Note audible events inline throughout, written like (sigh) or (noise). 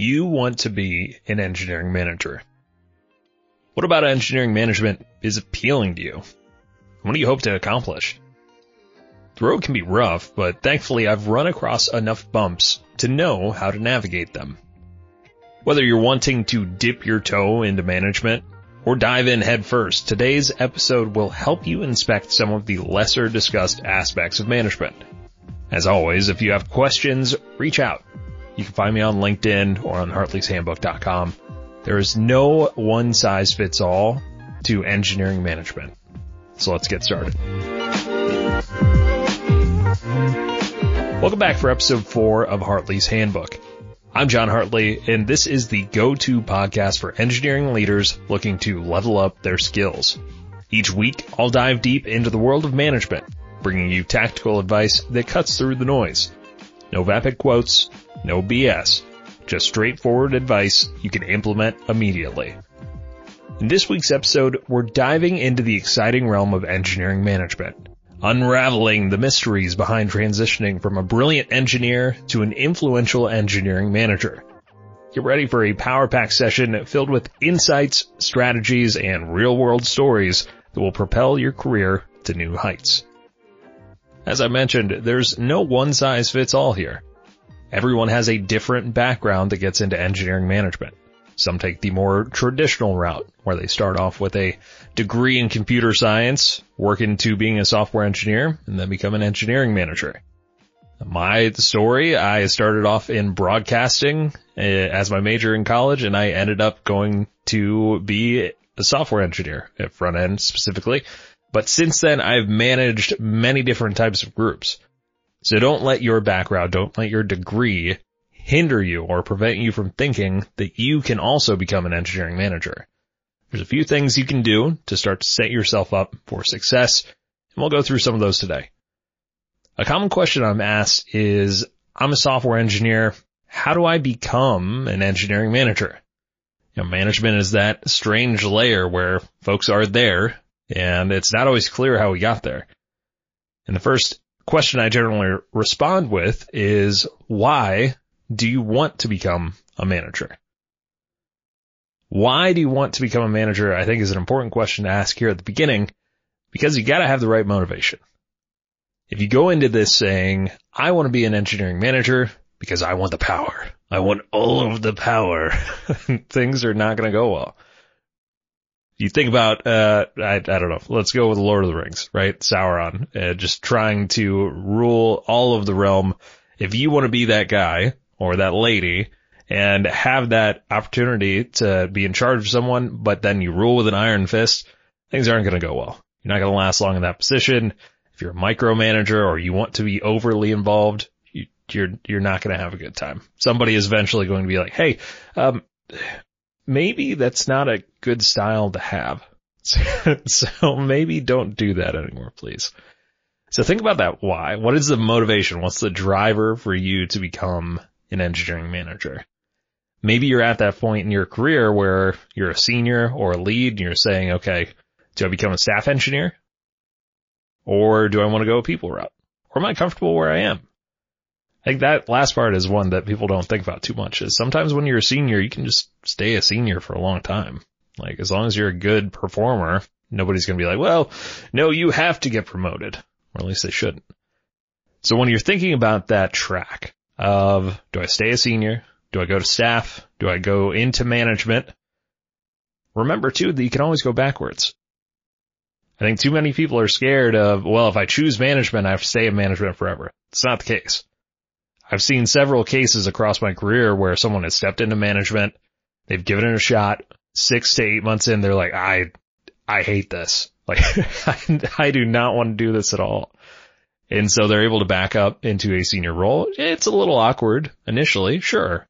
You want to be an engineering manager. What about engineering management is appealing to you? What do you hope to accomplish? The road can be rough, but thankfully I've run across enough bumps to know how to navigate them. Whether you're wanting to dip your toe into management or dive in headfirst, today's episode will help you inspect some of the lesser discussed aspects of management. As always, if you have questions, reach out. You can find me on LinkedIn or on hartleyshandbook.com. There is no one size fits all to engineering management. So let's get started. Welcome back for episode four of Hartley's Handbook. I'm John Hartley, and this is the go-to podcast for engineering leaders looking to level up their skills. Each week, I'll dive deep into the world of management, bringing you tactical advice that cuts through the noise. No vapid quotes, no BS, just straightforward advice you can implement immediately. In this week's episode, we're diving into the exciting realm of engineering management, unraveling the mysteries behind transitioning from a brilliant engineer to an influential engineering manager. Get ready for a power pack session filled with insights, strategies, and real world stories that will propel your career to new heights. As I mentioned, there's no one size fits all here. Everyone has a different background that gets into engineering management. Some take the more traditional route where they start off with a degree in computer science, work into being a software engineer, and then become an engineering manager. My story, I started off in broadcasting eh, as my major in college and I ended up going to be a software engineer at front end specifically. But since then I've managed many different types of groups. So don't let your background, don't let your degree hinder you or prevent you from thinking that you can also become an engineering manager. There's a few things you can do to start to set yourself up for success, and we'll go through some of those today. A common question I'm asked is, I'm a software engineer. How do I become an engineering manager? You know, management is that strange layer where folks are there and it's not always clear how we got there. And the first question I generally respond with is why do you want to become a manager? Why do you want to become a manager? I think is an important question to ask here at the beginning because you gotta have the right motivation. If you go into this saying, I want to be an engineering manager because I want the power. I want all of the power. (laughs) Things are not going to go well you think about, uh, I, I don't know, let's go with Lord of the Rings, right? Sauron, uh, just trying to rule all of the realm. If you want to be that guy or that lady and have that opportunity to be in charge of someone, but then you rule with an iron fist, things aren't going to go well. You're not going to last long in that position. If you're a micromanager or you want to be overly involved, you, you're, you're not going to have a good time. Somebody is eventually going to be like, Hey, um, maybe that's not a good style to have. (laughs) so maybe don't do that anymore, please. So think about that why. What is the motivation? What's the driver for you to become an engineering manager? Maybe you're at that point in your career where you're a senior or a lead and you're saying, okay, do I become a staff engineer? Or do I want to go a people route? Or am I comfortable where I am? Think that last part is one that people don't think about too much is sometimes when you're a senior, you can just stay a senior for a long time. Like as long as you're a good performer, nobody's going to be like, well, no, you have to get promoted. Or at least they shouldn't. So when you're thinking about that track of do I stay a senior? Do I go to staff? Do I go into management? Remember too that you can always go backwards. I think too many people are scared of, well, if I choose management, I have to stay in management forever. It's not the case. I've seen several cases across my career where someone has stepped into management, they've given it a shot, six to eight months in, they're like, I, I hate this. (laughs) Like, I, I do not want to do this at all. And so they're able to back up into a senior role. It's a little awkward initially, sure.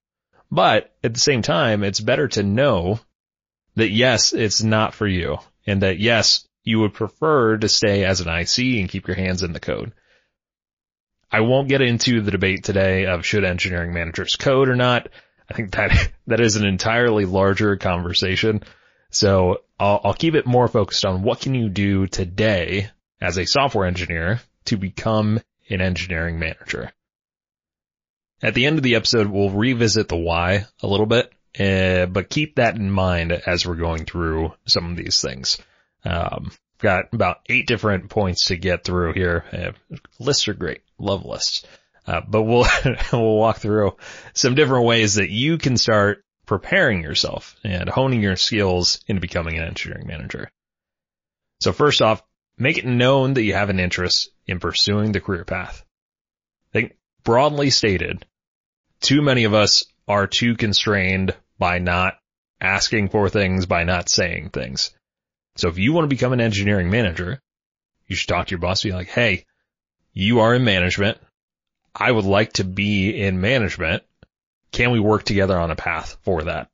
But at the same time, it's better to know that yes, it's not for you and that yes, you would prefer to stay as an IC and keep your hands in the code. I won't get into the debate today of should engineering managers code or not. I think that (laughs) that is an entirely larger conversation. So I'll, I'll keep it more focused on what can you do today as a software engineer to become an engineering manager. At the end of the episode, we'll revisit the why a little bit, uh, but keep that in mind as we're going through some of these things. Um, got about eight different points to get through here. Uh, lists are great. Love lists. Uh, but we'll, (laughs) we'll walk through some different ways that you can start preparing yourself and honing your skills into becoming an engineering manager. So first off, make it known that you have an interest in pursuing the career path. I think broadly stated, too many of us are too constrained by not asking for things, by not saying things. So if you want to become an engineering manager, you should talk to your boss, be like, Hey, you are in management. I would like to be in management. Can we work together on a path for that?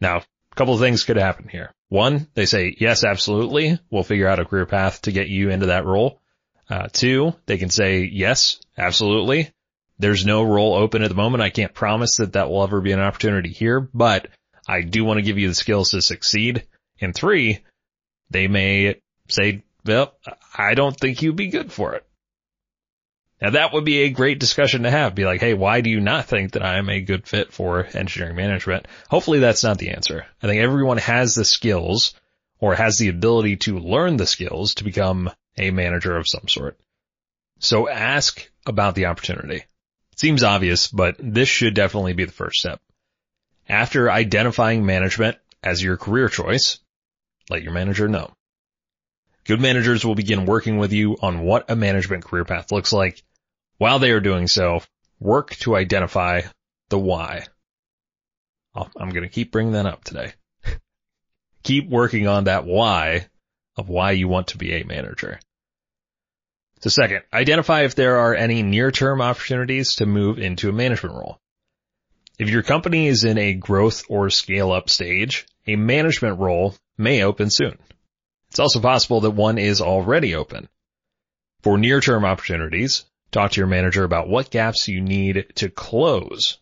Now, a couple of things could happen here. One, they say, yes, absolutely. We'll figure out a career path to get you into that role. Uh, two, they can say, yes, absolutely. There's no role open at the moment. I can't promise that that will ever be an opportunity here, but I do want to give you the skills to succeed. And three, they may say, well, I don't think you'd be good for it. Now that would be a great discussion to have. Be like, hey, why do you not think that I am a good fit for engineering management? Hopefully that's not the answer. I think everyone has the skills or has the ability to learn the skills to become a manager of some sort. So ask about the opportunity. It seems obvious, but this should definitely be the first step. After identifying management as your career choice, let your manager know. Good managers will begin working with you on what a management career path looks like. While they are doing so, work to identify the why. Oh, I'm going to keep bringing that up today. (laughs) keep working on that why of why you want to be a manager. So second, identify if there are any near-term opportunities to move into a management role. If your company is in a growth or scale up stage, a management role may open soon. It's also possible that one is already open. For near-term opportunities, talk to your manager about what gaps you need to close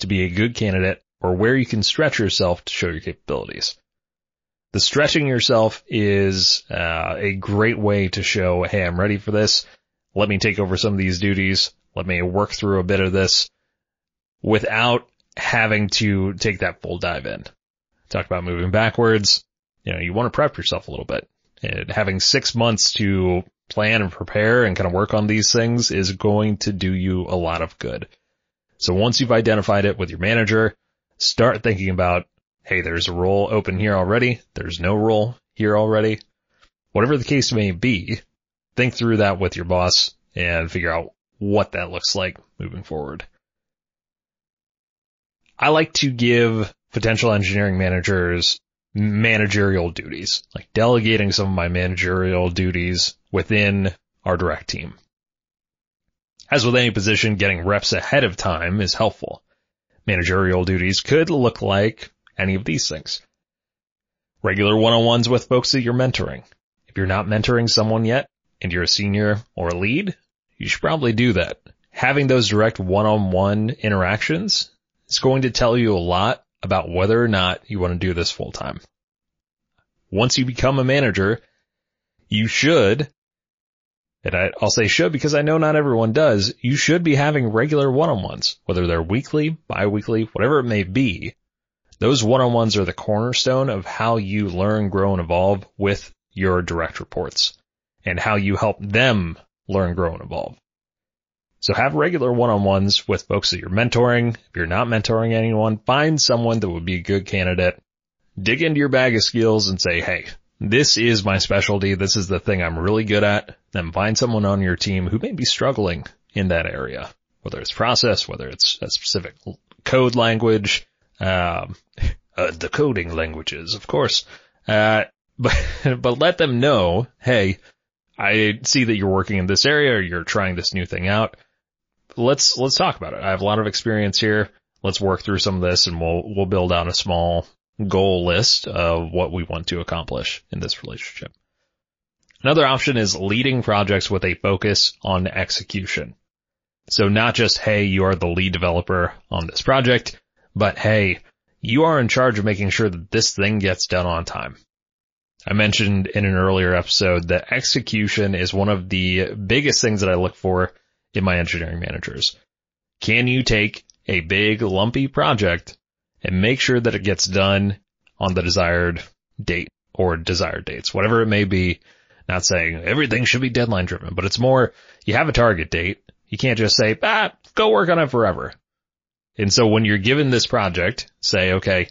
to be a good candidate or where you can stretch yourself to show your capabilities. The stretching yourself is uh, a great way to show, hey, I'm ready for this. Let me take over some of these duties. Let me work through a bit of this without having to take that full dive in. Talk about moving backwards you know, you want to prep yourself a little bit. And having six months to plan and prepare and kind of work on these things is going to do you a lot of good. So once you've identified it with your manager, start thinking about, hey, there's a role open here already. There's no role here already. Whatever the case may be, think through that with your boss and figure out what that looks like moving forward. I like to give potential engineering managers managerial duties, like delegating some of my managerial duties within our direct team. As with any position, getting reps ahead of time is helpful. Managerial duties could look like any of these things. Regular one-on-ones with folks that you're mentoring. If you're not mentoring someone yet and you're a senior or a lead, you should probably do that. Having those direct one-on-one interactions is going to tell you a lot about whether or not you want to do this full time. Once you become a manager, you should, and I, will say should because I know not everyone does, you should be having regular one-on-ones, whether they're weekly, bi-weekly, whatever it may be. Those one-on-ones are the cornerstone of how you learn, grow, and evolve with your direct reports and how you help them learn, grow, and evolve. So have regular one-on-ones with folks that you're mentoring. If you're not mentoring anyone, find someone that would be a good candidate. Dig into your bag of skills and say, Hey, this is my specialty. This is the thing I'm really good at. Then find someone on your team who may be struggling in that area, whether it's process, whether it's a specific code language, um, (laughs) uh, the coding languages, of course. Uh, (laughs) but, but let them know, Hey, I see that you're working in this area or you're trying this new thing out let's let's talk about it. I have a lot of experience here. Let's work through some of this and we'll we'll build out a small goal list of what we want to accomplish in this relationship. Another option is leading projects with a focus on execution. So not just, hey, you are the lead developer on this project, but hey, you are in charge of making sure that this thing gets done on time. I mentioned in an earlier episode that execution is one of the biggest things that I look for in my engineering managers. Can you take a big lumpy project and make sure that it gets done on the desired date or desired dates, whatever it may be. Not saying everything should be deadline driven, but it's more, you have a target date. You can't just say, ah, go work on it forever. And so when you're given this project, say, okay,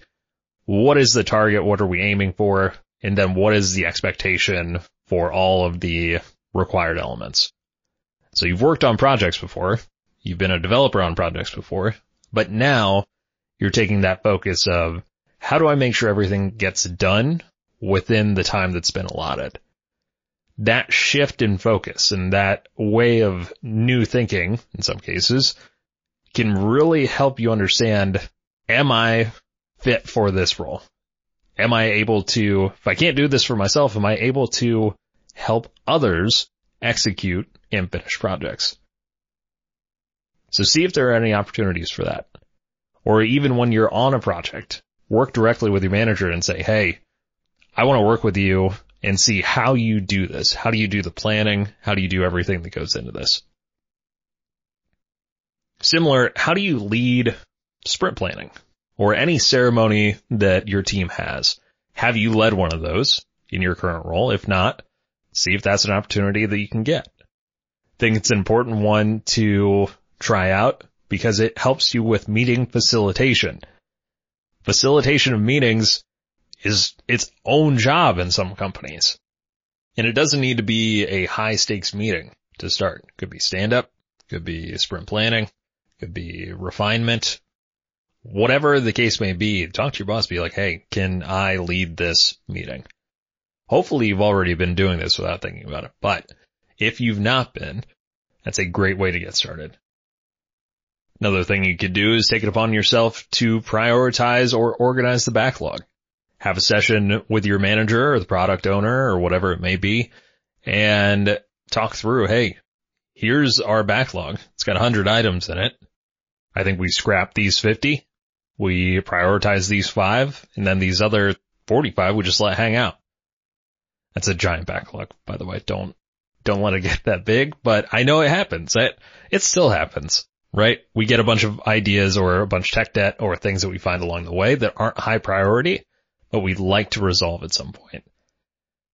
what is the target? What are we aiming for? And then what is the expectation for all of the required elements? So you've worked on projects before. You've been a developer on projects before, but now you're taking that focus of how do I make sure everything gets done within the time that's been allotted? That shift in focus and that way of new thinking in some cases can really help you understand, am I fit for this role? Am I able to, if I can't do this for myself, am I able to help others execute and finish projects? So see if there are any opportunities for that. Or even when you're on a project, work directly with your manager and say, Hey, I want to work with you and see how you do this. How do you do the planning? How do you do everything that goes into this? Similar, how do you lead sprint planning or any ceremony that your team has? Have you led one of those in your current role? If not, see if that's an opportunity that you can get. I think it's an important one to try out because it helps you with meeting facilitation. Facilitation of meetings is its own job in some companies. And it doesn't need to be a high stakes meeting to start. Could be stand up, could be sprint planning, could be refinement, whatever the case may be, talk to your boss, be like, Hey, can I lead this meeting? Hopefully you've already been doing this without thinking about it, but if you've not been, that's a great way to get started. Another thing you could do is take it upon yourself to prioritize or organize the backlog. Have a session with your manager or the product owner or whatever it may be and talk through, hey, here's our backlog. It's got 100 items in it. I think we scrap these 50. We prioritize these five and then these other 45 we just let hang out. That's a giant backlog, by the way. Don't, don't let it get that big, but I know it happens. It, it still happens right? We get a bunch of ideas or a bunch of tech debt or things that we find along the way that aren't high priority, but we'd like to resolve at some point.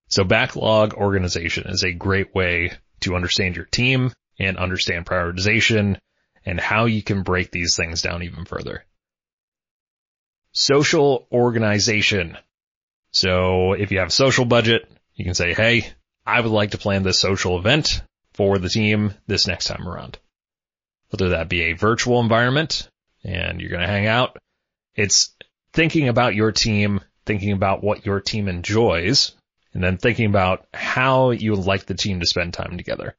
So backlog organization is a great way to understand your team and understand prioritization and how you can break these things down even further. Social organization. So if you have a social budget, you can say, Hey, I would like to plan this social event for the team this next time around whether that be a virtual environment and you're going to hang out. It's thinking about your team, thinking about what your team enjoys, and then thinking about how you would like the team to spend time together.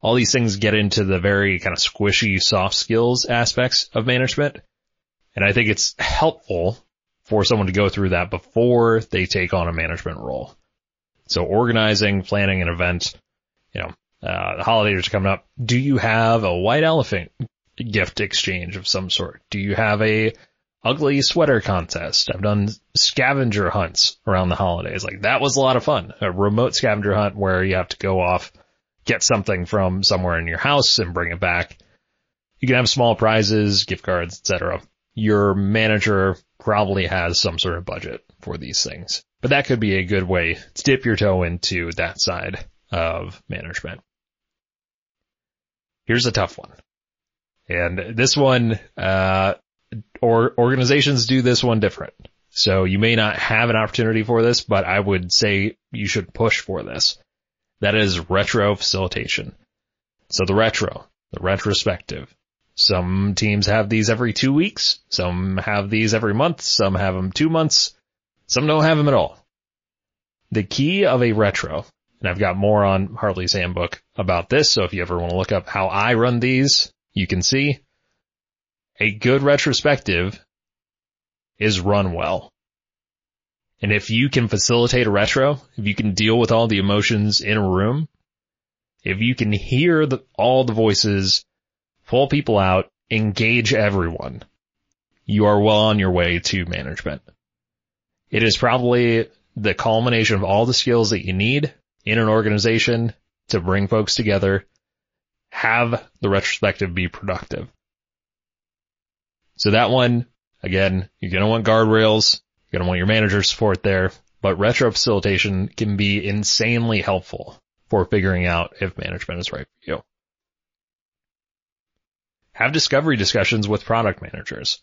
All these things get into the very kind of squishy soft skills aspects of management. And I think it's helpful for someone to go through that before they take on a management role. So organizing, planning an event, you know, uh, the holidays are coming up. Do you have a white elephant gift exchange of some sort? Do you have a ugly sweater contest? I've done scavenger hunts around the holidays. Like that was a lot of fun. A remote scavenger hunt where you have to go off, get something from somewhere in your house and bring it back. You can have small prizes, gift cards, etc. Your manager probably has some sort of budget for these things, but that could be a good way to dip your toe into that side of management. Here's a tough one. And this one, uh, or organizations do this one different. So you may not have an opportunity for this, but I would say you should push for this. That is retro facilitation. So the retro, the retrospective. Some teams have these every two weeks. Some have these every month. Some have them two months. Some don't have them at all. The key of a retro and I've got more on Hartley's handbook about this. So if you ever want to look up how I run these, you can see a good retrospective is run well. And if you can facilitate a retro, if you can deal with all the emotions in a room, if you can hear the, all the voices, pull people out, engage everyone, you are well on your way to management. It is probably the culmination of all the skills that you need in an organization to bring folks together, have the retrospective be productive. So that one, again, you're going to want guardrails. You're going to want your manager support there, but retro facilitation can be insanely helpful for figuring out if management is right for you. Have discovery discussions with product managers.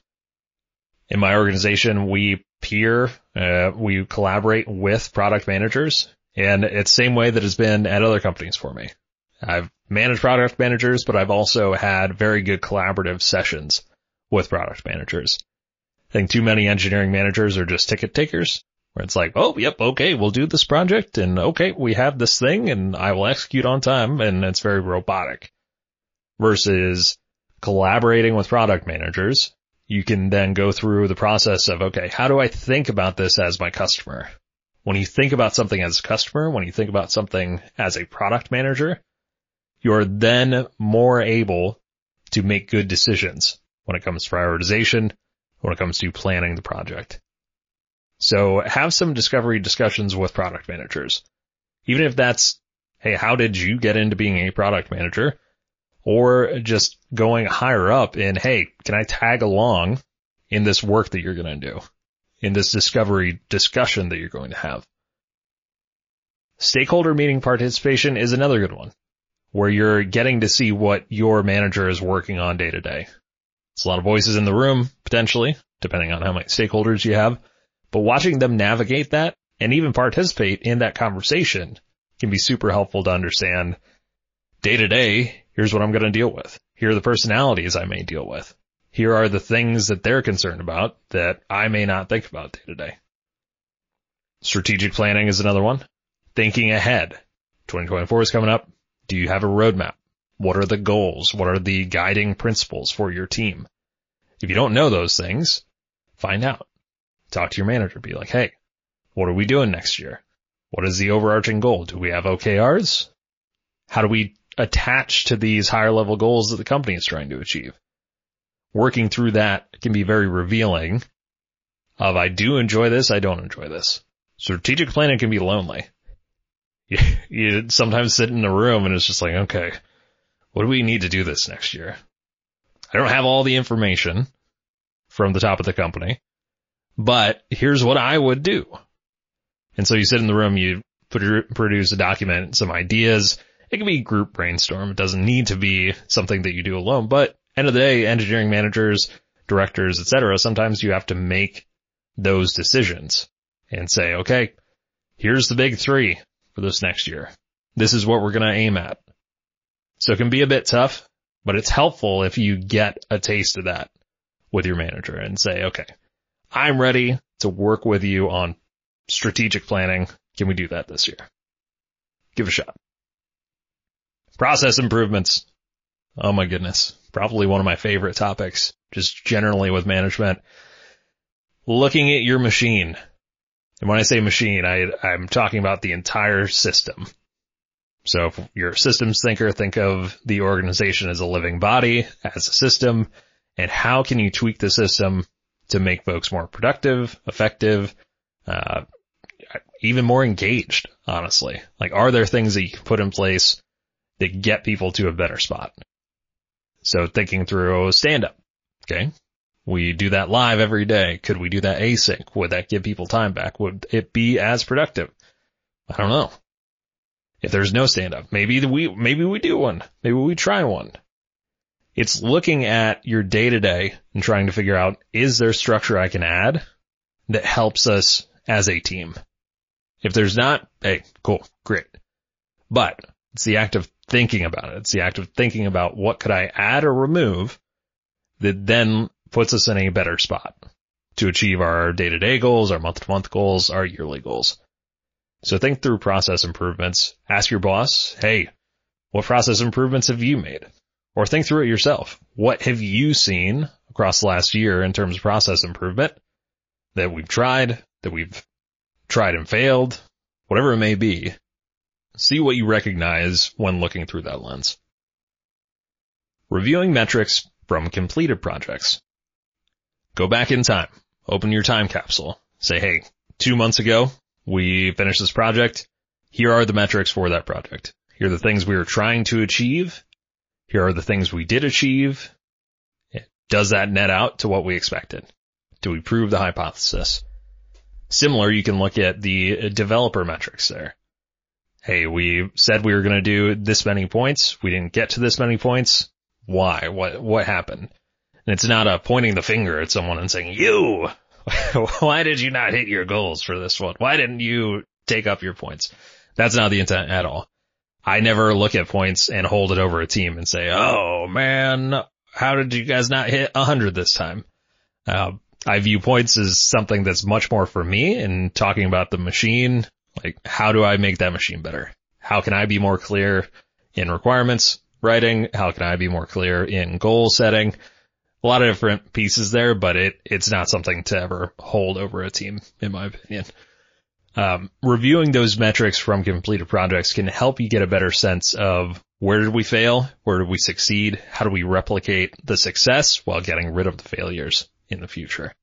In my organization, we peer, uh, we collaborate with product managers and it's same way that it's been at other companies for me. I've managed product managers, but I've also had very good collaborative sessions with product managers. I think too many engineering managers are just ticket takers where it's like, oh, yep, okay, we'll do this project and okay, we have this thing and I will execute on time and it's very robotic versus collaborating with product managers. You can then go through the process of, okay, how do I think about this as my customer? When you think about something as a customer, when you think about something as a product manager, you're then more able to make good decisions when it comes to prioritization, when it comes to planning the project. So have some discovery discussions with product managers. Even if that's, hey, how did you get into being a product manager? Or just going higher up in, hey, can I tag along in this work that you're going to do? In this discovery discussion that you're going to have. Stakeholder meeting participation is another good one where you're getting to see what your manager is working on day to day. It's a lot of voices in the room, potentially, depending on how many stakeholders you have. But watching them navigate that and even participate in that conversation can be super helpful to understand day to day, here's what I'm going to deal with. Here are the personalities I may deal with. Here are the things that they're concerned about that I may not think about day to day. Strategic planning is another one. Thinking ahead. 2024 is coming up. Do you have a roadmap? What are the goals? What are the guiding principles for your team? If you don't know those things, find out. Talk to your manager. Be like, hey, what are we doing next year? What is the overarching goal? Do we have OKRs? How do we attach to these higher level goals that the company is trying to achieve? Working through that can be very revealing of I do enjoy this, I don't enjoy this. Strategic planning can be lonely you, you sometimes sit in a room and it's just like, okay, what do we need to do this next year? I don't have all the information from the top of the company, but here's what I would do. And so you sit in the room, you produce a document, some ideas. It can be group brainstorm. It doesn't need to be something that you do alone, but end of the day, engineering managers, directors, etc. Sometimes you have to make those decisions and say, okay, here's the big three for this next year. This is what we're going to aim at. So it can be a bit tough, but it's helpful if you get a taste of that with your manager and say, okay, I'm ready to work with you on strategic planning. Can we do that this year? Give a shot. Process improvements. Oh my goodness. Probably one of my favorite topics, just generally with management. Looking at your machine and when I say machine, I, I'm talking about the entire system. So if you're a systems thinker, think of the organization as a living body, as a system, and how can you tweak the system to make folks more productive, effective, uh, even more engaged, honestly. Like, are there things that you can put in place that get people to a better spot? So thinking through stand up. Okay. We do that live every day. Could we do that async? Would that give people time back? Would it be as productive? I don't know. If there's no stand up, maybe we, maybe we do one. Maybe we try one. It's looking at your day to day and trying to figure out, is there structure I can add that helps us as a team? If there's not, hey, cool, great. But it's the act of thinking about it. It's the act of thinking about what could I add or remove that then puts us in a better spot to achieve our day to day goals, our month to month goals, our yearly goals. So think through process improvements. Ask your boss, hey, what process improvements have you made? Or think through it yourself. What have you seen across the last year in terms of process improvement that we've tried, that we've tried and failed, whatever it may be? See what you recognize when looking through that lens. Reviewing metrics from completed projects. Go back in time. Open your time capsule. Say, hey, two months ago, we finished this project. Here are the metrics for that project. Here are the things we were trying to achieve. Here are the things we did achieve. Does that net out to what we expected? Do we prove the hypothesis? Similar, you can look at the developer metrics there. Hey, we said we were going to do this many points. We didn't get to this many points. Why? What, what happened? And it's not a pointing the finger at someone and saying, you, (laughs) why did you not hit your goals for this one? Why didn't you take up your points? That's not the intent at all. I never look at points and hold it over a team and say, oh man, how did you guys not hit a 100 this time? Uh, I view points as something that's much more for me and talking about the machine. Like, how do I make that machine better? How can I be more clear in requirements writing? How can I be more clear in goal setting? A lot of different pieces there, but it, it's not something to ever hold over a team, in my opinion. Um, reviewing those metrics from completed projects can help you get a better sense of where did we fail? Where did we succeed? How do we replicate the success while getting rid of the failures in the future?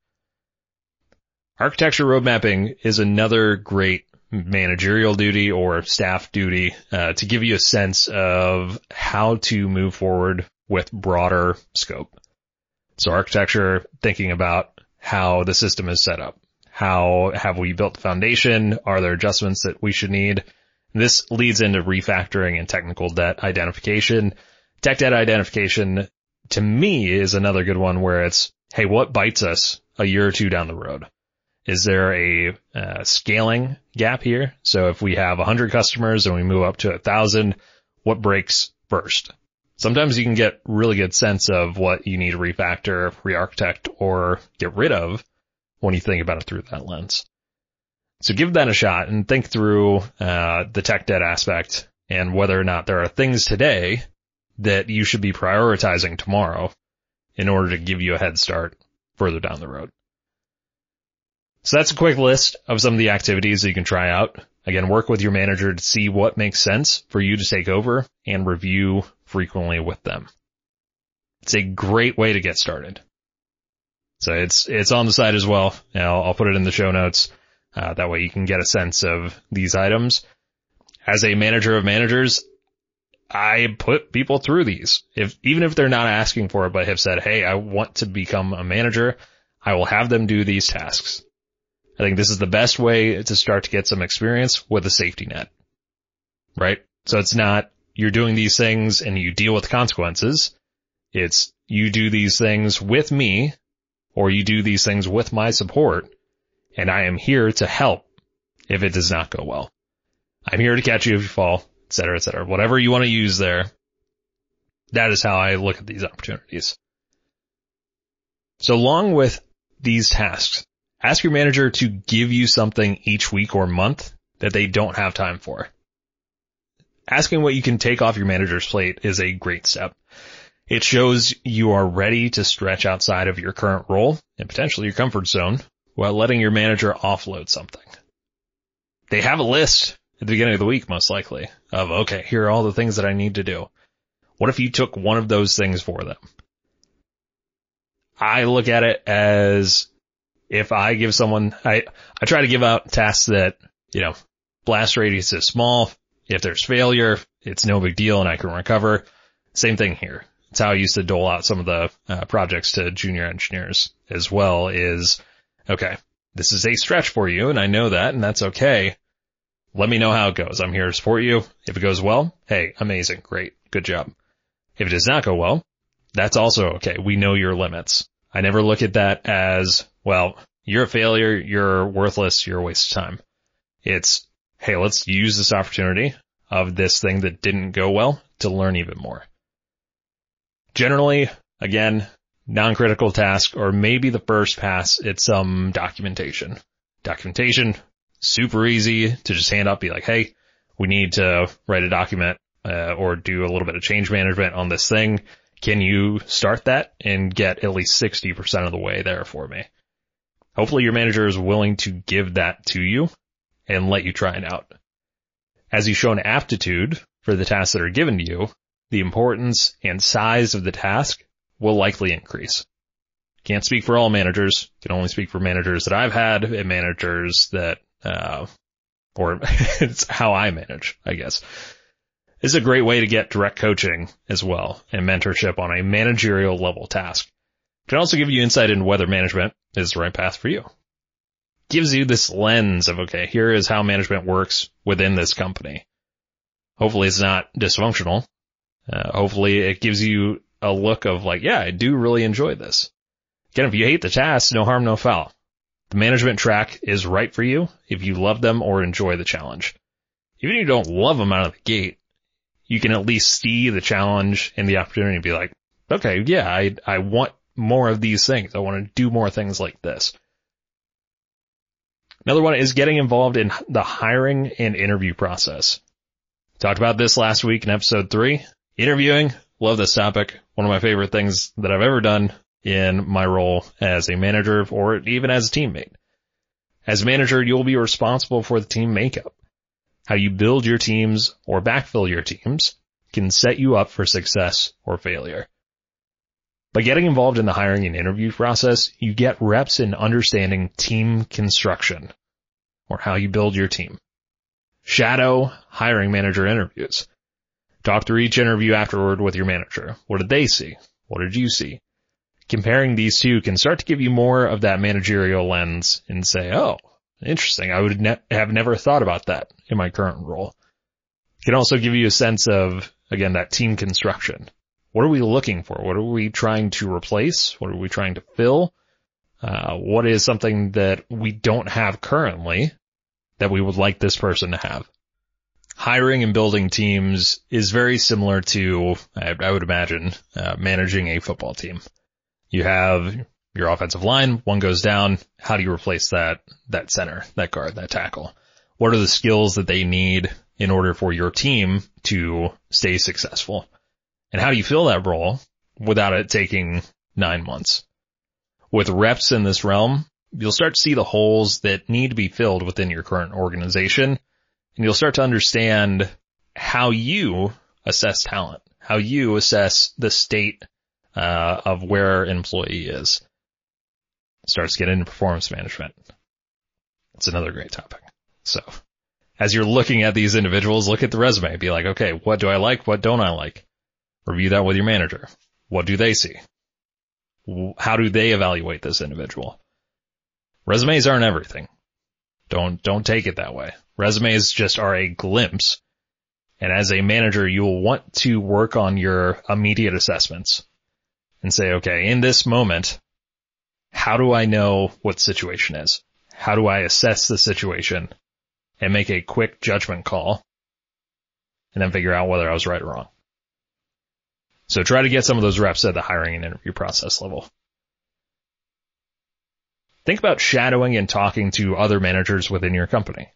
Architecture road mapping is another great managerial duty or staff duty uh, to give you a sense of how to move forward with broader scope. So architecture, thinking about how the system is set up. How have we built the foundation? Are there adjustments that we should need? This leads into refactoring and technical debt identification. Tech debt identification to me is another good one where it's, hey, what bites us a year or two down the road? Is there a uh, scaling gap here? So if we have 100 customers and we move up to 1,000, what breaks first? Sometimes you can get really good sense of what you need to refactor, re-architect, or get rid of when you think about it through that lens. So give that a shot and think through uh, the tech debt aspect and whether or not there are things today that you should be prioritizing tomorrow in order to give you a head start further down the road. So that's a quick list of some of the activities that you can try out. Again, work with your manager to see what makes sense for you to take over and review frequently with them. It's a great way to get started. So it's, it's on the site as well. I'll, I'll put it in the show notes. Uh, that way you can get a sense of these items. As a manager of managers, I put people through these. If, even if they're not asking for it, but have said, Hey, I want to become a manager. I will have them do these tasks. I think this is the best way to start to get some experience with a safety net, right? So it's not you're doing these things and you deal with consequences. It's you do these things with me or you do these things with my support and I am here to help if it does not go well. I'm here to catch you if you fall, et cetera, et cetera. Whatever you want to use there. That is how I look at these opportunities. So along with these tasks, ask your manager to give you something each week or month that they don't have time for. Asking what you can take off your manager's plate is a great step. It shows you are ready to stretch outside of your current role and potentially your comfort zone while letting your manager offload something. They have a list at the beginning of the week, most likely, of, okay, here are all the things that I need to do. What if you took one of those things for them? I look at it as if I give someone, I, I try to give out tasks that, you know, blast radius is small. If there's failure, it's no big deal and I can recover. Same thing here. It's how I used to dole out some of the uh, projects to junior engineers as well is, okay, this is a stretch for you and I know that and that's okay. Let me know how it goes. I'm here to support you. If it goes well, hey, amazing. Great. Good job. If it does not go well, that's also okay. We know your limits. I never look at that as, well, you're a failure. You're worthless. You're a waste of time. It's, hey, let's use this opportunity of this thing that didn't go well to learn even more. Generally, again, non-critical task or maybe the first pass, it's some documentation. Documentation, super easy to just hand up, be like, hey, we need to write a document uh, or do a little bit of change management on this thing. Can you start that and get at least 60% of the way there for me? Hopefully your manager is willing to give that to you and let you try it out. As you show an aptitude for the tasks that are given to you, the importance and size of the task will likely increase. Can't speak for all managers. Can only speak for managers that I've had and managers that, uh, or (laughs) it's how I manage, I guess. This is a great way to get direct coaching as well and mentorship on a managerial level task. It can also give you insight into whether management is the right path for you. Gives you this lens of, okay, here is how management works within this company. Hopefully it's not dysfunctional. Uh, hopefully it gives you a look of like, yeah, I do really enjoy this. Again, if you hate the task, no harm, no foul. The management track is right for you if you love them or enjoy the challenge. Even if you don't love them out of the gate, you can at least see the challenge and the opportunity to be like, okay, yeah, I, I want more of these things. I want to do more things like this. Another one is getting involved in the hiring and interview process. Talked about this last week in episode three. Interviewing, love this topic. One of my favorite things that I've ever done in my role as a manager or even as a teammate. As a manager, you'll be responsible for the team makeup. How you build your teams or backfill your teams can set you up for success or failure. By getting involved in the hiring and interview process, you get reps in understanding team construction or how you build your team. Shadow hiring manager interviews. Talk through each interview afterward with your manager. What did they see? What did you see? Comparing these two can start to give you more of that managerial lens and say, oh, interesting. I would ne- have never thought about that in my current role. It can also give you a sense of, again, that team construction. What are we looking for? What are we trying to replace? What are we trying to fill? Uh, what is something that we don't have currently that we would like this person to have? Hiring and building teams is very similar to, I, I would imagine, uh, managing a football team. You have your offensive line, one goes down. How do you replace that, that center, that guard, that tackle? What are the skills that they need in order for your team to stay successful? And how do you fill that role without it taking nine months? With reps in this realm, you'll start to see the holes that need to be filled within your current organization and you'll start to understand how you assess talent, how you assess the state uh, of where employee is. Starts getting into performance management. It's another great topic. So as you're looking at these individuals, look at the resume, be like, okay, what do I like? What don't I like? Review that with your manager. What do they see? How do they evaluate this individual? Resumes aren't everything. Don't, don't take it that way. Resumes just are a glimpse. And as a manager, you'll want to work on your immediate assessments and say, okay, in this moment, how do I know what the situation is? How do I assess the situation and make a quick judgment call and then figure out whether I was right or wrong? So try to get some of those reps at the hiring and interview process level. Think about shadowing and talking to other managers within your company.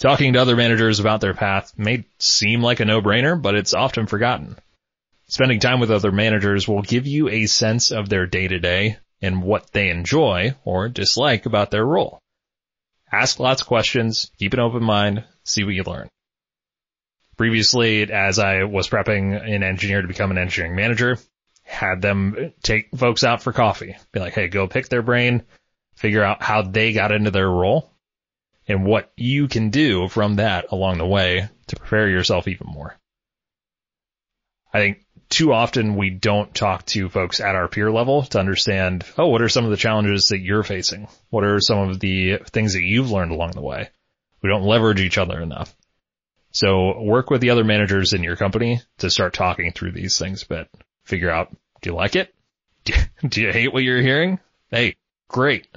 Talking to other managers about their path may seem like a no-brainer, but it's often forgotten. Spending time with other managers will give you a sense of their day to day and what they enjoy or dislike about their role. Ask lots of questions, keep an open mind, see what you learn previously as I was prepping an engineer to become an engineering manager, had them take folks out for coffee, be like, Hey, go pick their brain, figure out how they got into their role and what you can do from that along the way to prepare yourself even more. I think too often we don't talk to folks at our peer level to understand, oh, what are some of the challenges that you're facing? What are some of the things that you've learned along the way? We don't leverage each other enough. So work with the other managers in your company to start talking through these things, but figure out, do you like it? (laughs) Do you, hate what you're hearing? Hey, great.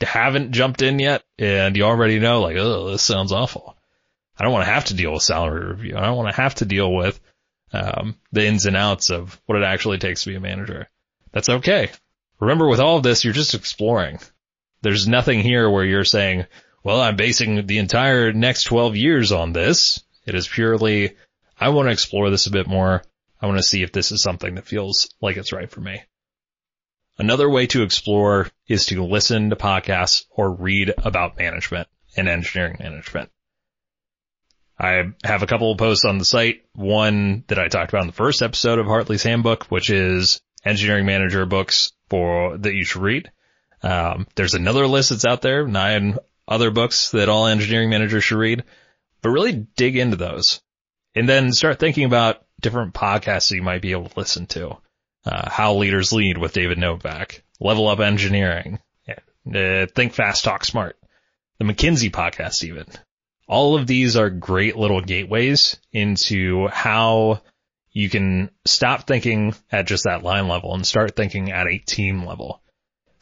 Haven't jumped in yet and you already know like, oh, this sounds awful. I don't want to have to deal with salary review. I don't want to have to deal with, um, the ins and outs of what it actually takes to be a manager. That's okay. Remember with all of this, you're just exploring. There's nothing here where you're saying, well, I'm basing the entire next 12 years on this. It is purely, I want to explore this a bit more. I want to see if this is something that feels like it's right for me. Another way to explore is to listen to podcasts or read about management and engineering management. I have a couple of posts on the site. One that I talked about in the first episode of Hartley's Handbook, which is engineering manager books for that you should read. Um, there's another list that's out there, nine other books that all engineering managers should read, but really dig into those and then start thinking about different podcasts that you might be able to listen to. uh, How Leaders Lead with David Novak, Level Up Engineering, uh, Think Fast, Talk Smart, the McKinsey podcast even. All of these are great little gateways into how you can stop thinking at just that line level and start thinking at a team level.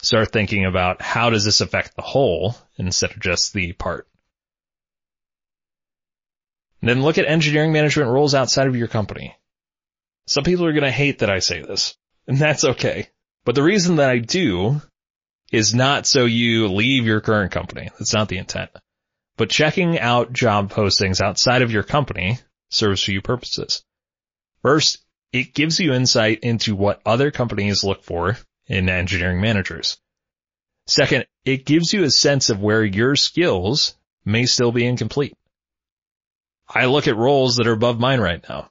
Start thinking about how does this affect the whole instead of just the part. And then look at engineering management roles outside of your company. Some people are going to hate that I say this, and that's okay. But the reason that I do is not so you leave your current company. That's not the intent. But checking out job postings outside of your company serves few purposes. First, it gives you insight into what other companies look for in engineering managers. Second, it gives you a sense of where your skills may still be incomplete. I look at roles that are above mine right now.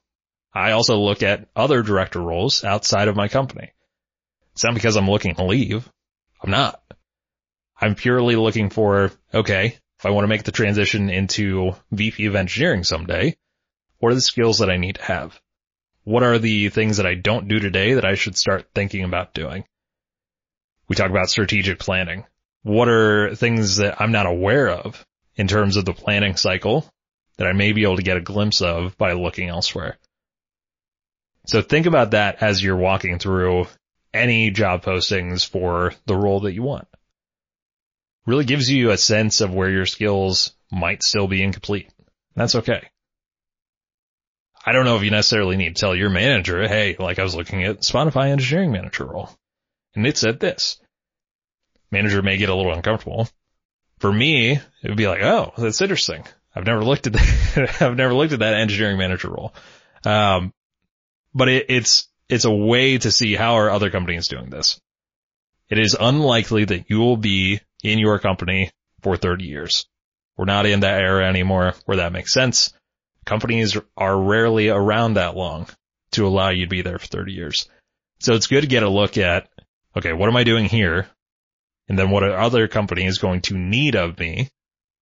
I also look at other director roles outside of my company. It's not because I'm looking to leave. I'm not. I'm purely looking for, okay, if I want to make the transition into VP of engineering someday, what are the skills that I need to have? What are the things that I don't do today that I should start thinking about doing? We talk about strategic planning. What are things that I'm not aware of in terms of the planning cycle that I may be able to get a glimpse of by looking elsewhere? So think about that as you're walking through any job postings for the role that you want. Really gives you a sense of where your skills might still be incomplete. That's okay. I don't know if you necessarily need to tell your manager, hey, like I was looking at Spotify engineering manager role and it said this. Manager may get a little uncomfortable. For me, it would be like, oh, that's interesting. I've never looked at that. (laughs) I've never looked at that engineering manager role. Um, but it, it's, it's a way to see how are other companies doing this. It is unlikely that you will be in your company for 30 years. We're not in that era anymore where that makes sense. Companies are rarely around that long to allow you to be there for 30 years. So it's good to get a look at, okay, what am I doing here? And then what are other companies going to need of me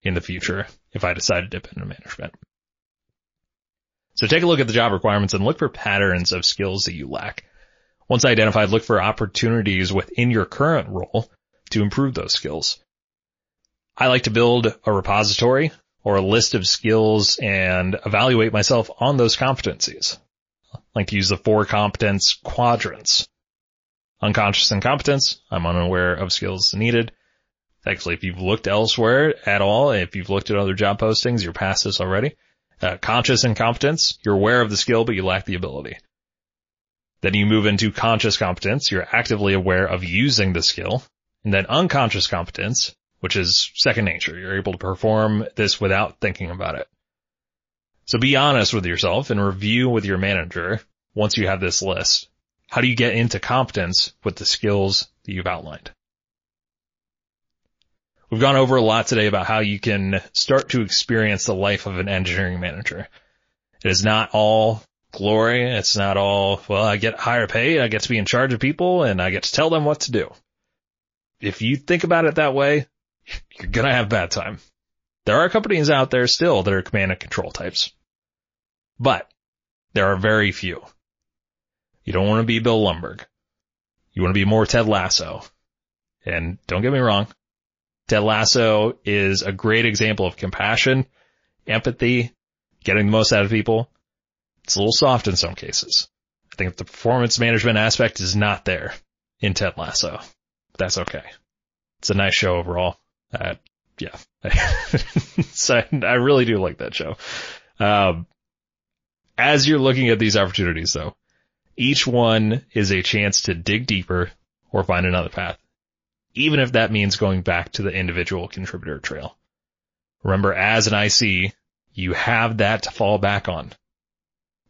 in the future if I decide to dip into management? So take a look at the job requirements and look for patterns of skills that you lack. Once identified, look for opportunities within your current role to improve those skills. I like to build a repository or a list of skills and evaluate myself on those competencies. I like to use the four competence quadrants. Unconscious incompetence, I'm unaware of skills needed. Actually, if you've looked elsewhere at all, if you've looked at other job postings, you're past this already. Uh, conscious incompetence, you're aware of the skill, but you lack the ability. Then you move into conscious competence, you're actively aware of using the skill. And then unconscious competence, which is second nature. You're able to perform this without thinking about it. So be honest with yourself and review with your manager once you have this list. How do you get into competence with the skills that you've outlined? We've gone over a lot today about how you can start to experience the life of an engineering manager. It is not all glory. It's not all, well, I get higher pay, I get to be in charge of people, and I get to tell them what to do. If you think about it that way, you're gonna have bad time. There are companies out there still that are command and control types. But there are very few. You don't want to be Bill Lumbergh. You want to be more Ted Lasso. And don't get me wrong, Ted Lasso is a great example of compassion, empathy, getting the most out of people. It's a little soft in some cases. I think the performance management aspect is not there in Ted Lasso. That's okay. It's a nice show overall. Uh, yeah. (laughs) so I really do like that show. Um, as you're looking at these opportunities though, each one is a chance to dig deeper or find another path even if that means going back to the individual contributor trail. Remember, as an IC, you have that to fall back on.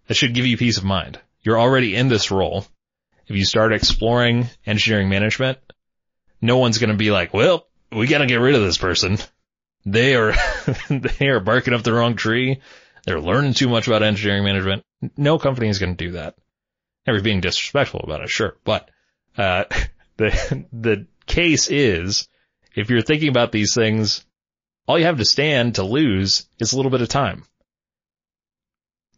That should give you peace of mind. You're already in this role. If you start exploring engineering management, no one's going to be like, well, we got to get rid of this person. They are, (laughs) they are barking up the wrong tree. They're learning too much about engineering management. No company is going to do that. Never being disrespectful about it, sure, but, uh, (laughs) the, the case is, if you're thinking about these things, all you have to stand to lose is a little bit of time.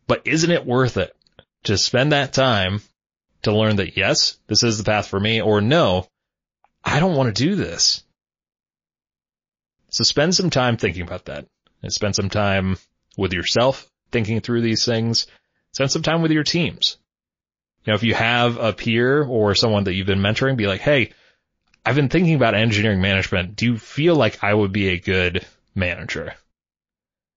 But isn't it worth it to spend that time to learn that yes, this is the path for me or no, I don't want to do this. So spend some time thinking about that and spend some time with yourself thinking through these things. Spend some time with your teams. You know, if you have a peer or someone that you've been mentoring, be like, Hey, I've been thinking about engineering management. Do you feel like I would be a good manager?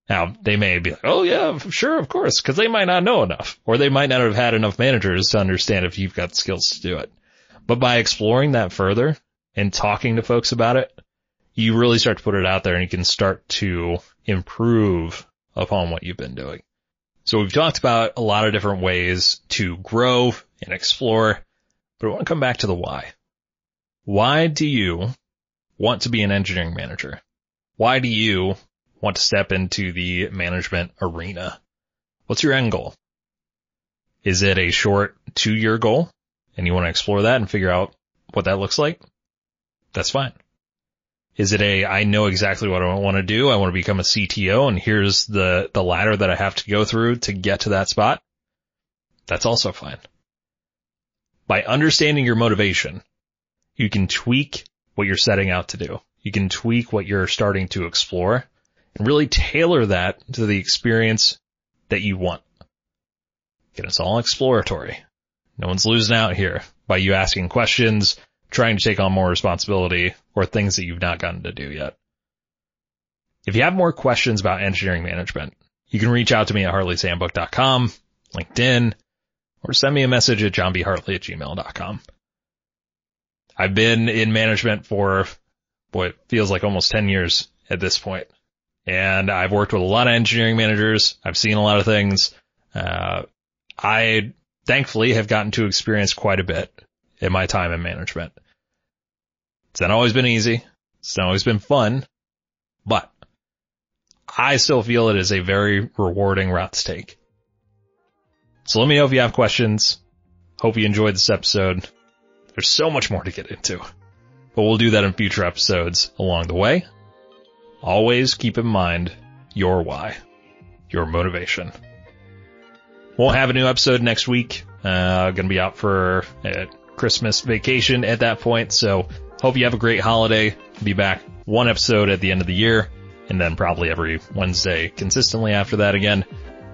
Now, they may be like, oh yeah, sure, of course, because they might not know enough, or they might not have had enough managers to understand if you've got the skills to do it. But by exploring that further and talking to folks about it, you really start to put it out there and you can start to improve upon what you've been doing. So we've talked about a lot of different ways to grow and explore, but I want to come back to the why. Why do you want to be an engineering manager? Why do you want to step into the management arena? What's your end goal? Is it a short two year goal and you want to explore that and figure out what that looks like? That's fine. Is it a, I know exactly what I want to do. I want to become a CTO and here's the, the ladder that I have to go through to get to that spot. That's also fine. By understanding your motivation, you can tweak what you're setting out to do. You can tweak what you're starting to explore and really tailor that to the experience that you want. Again, it's all exploratory. No one's losing out here by you asking questions, trying to take on more responsibility, or things that you've not gotten to do yet. If you have more questions about engineering management, you can reach out to me at hartleyshandbook.com, LinkedIn, or send me a message at johnbhartley at gmail.com. I've been in management for, it feels like almost 10 years at this point. And I've worked with a lot of engineering managers. I've seen a lot of things. Uh, I thankfully have gotten to experience quite a bit in my time in management. It's not always been easy. It's not always been fun, but I still feel it is a very rewarding route to take. So let me know if you have questions. Hope you enjoyed this episode. There's so much more to get into, but we'll do that in future episodes along the way. Always keep in mind your why, your motivation. Won't have a new episode next week. Uh, gonna be out for a Christmas vacation at that point. So hope you have a great holiday. Be back one episode at the end of the year and then probably every Wednesday consistently after that again.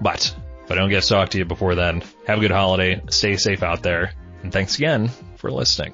But if I don't get to talk to you before then, have a good holiday. Stay safe out there. And thanks again for listening.